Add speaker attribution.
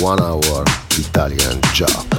Speaker 1: One Hour Italian Job.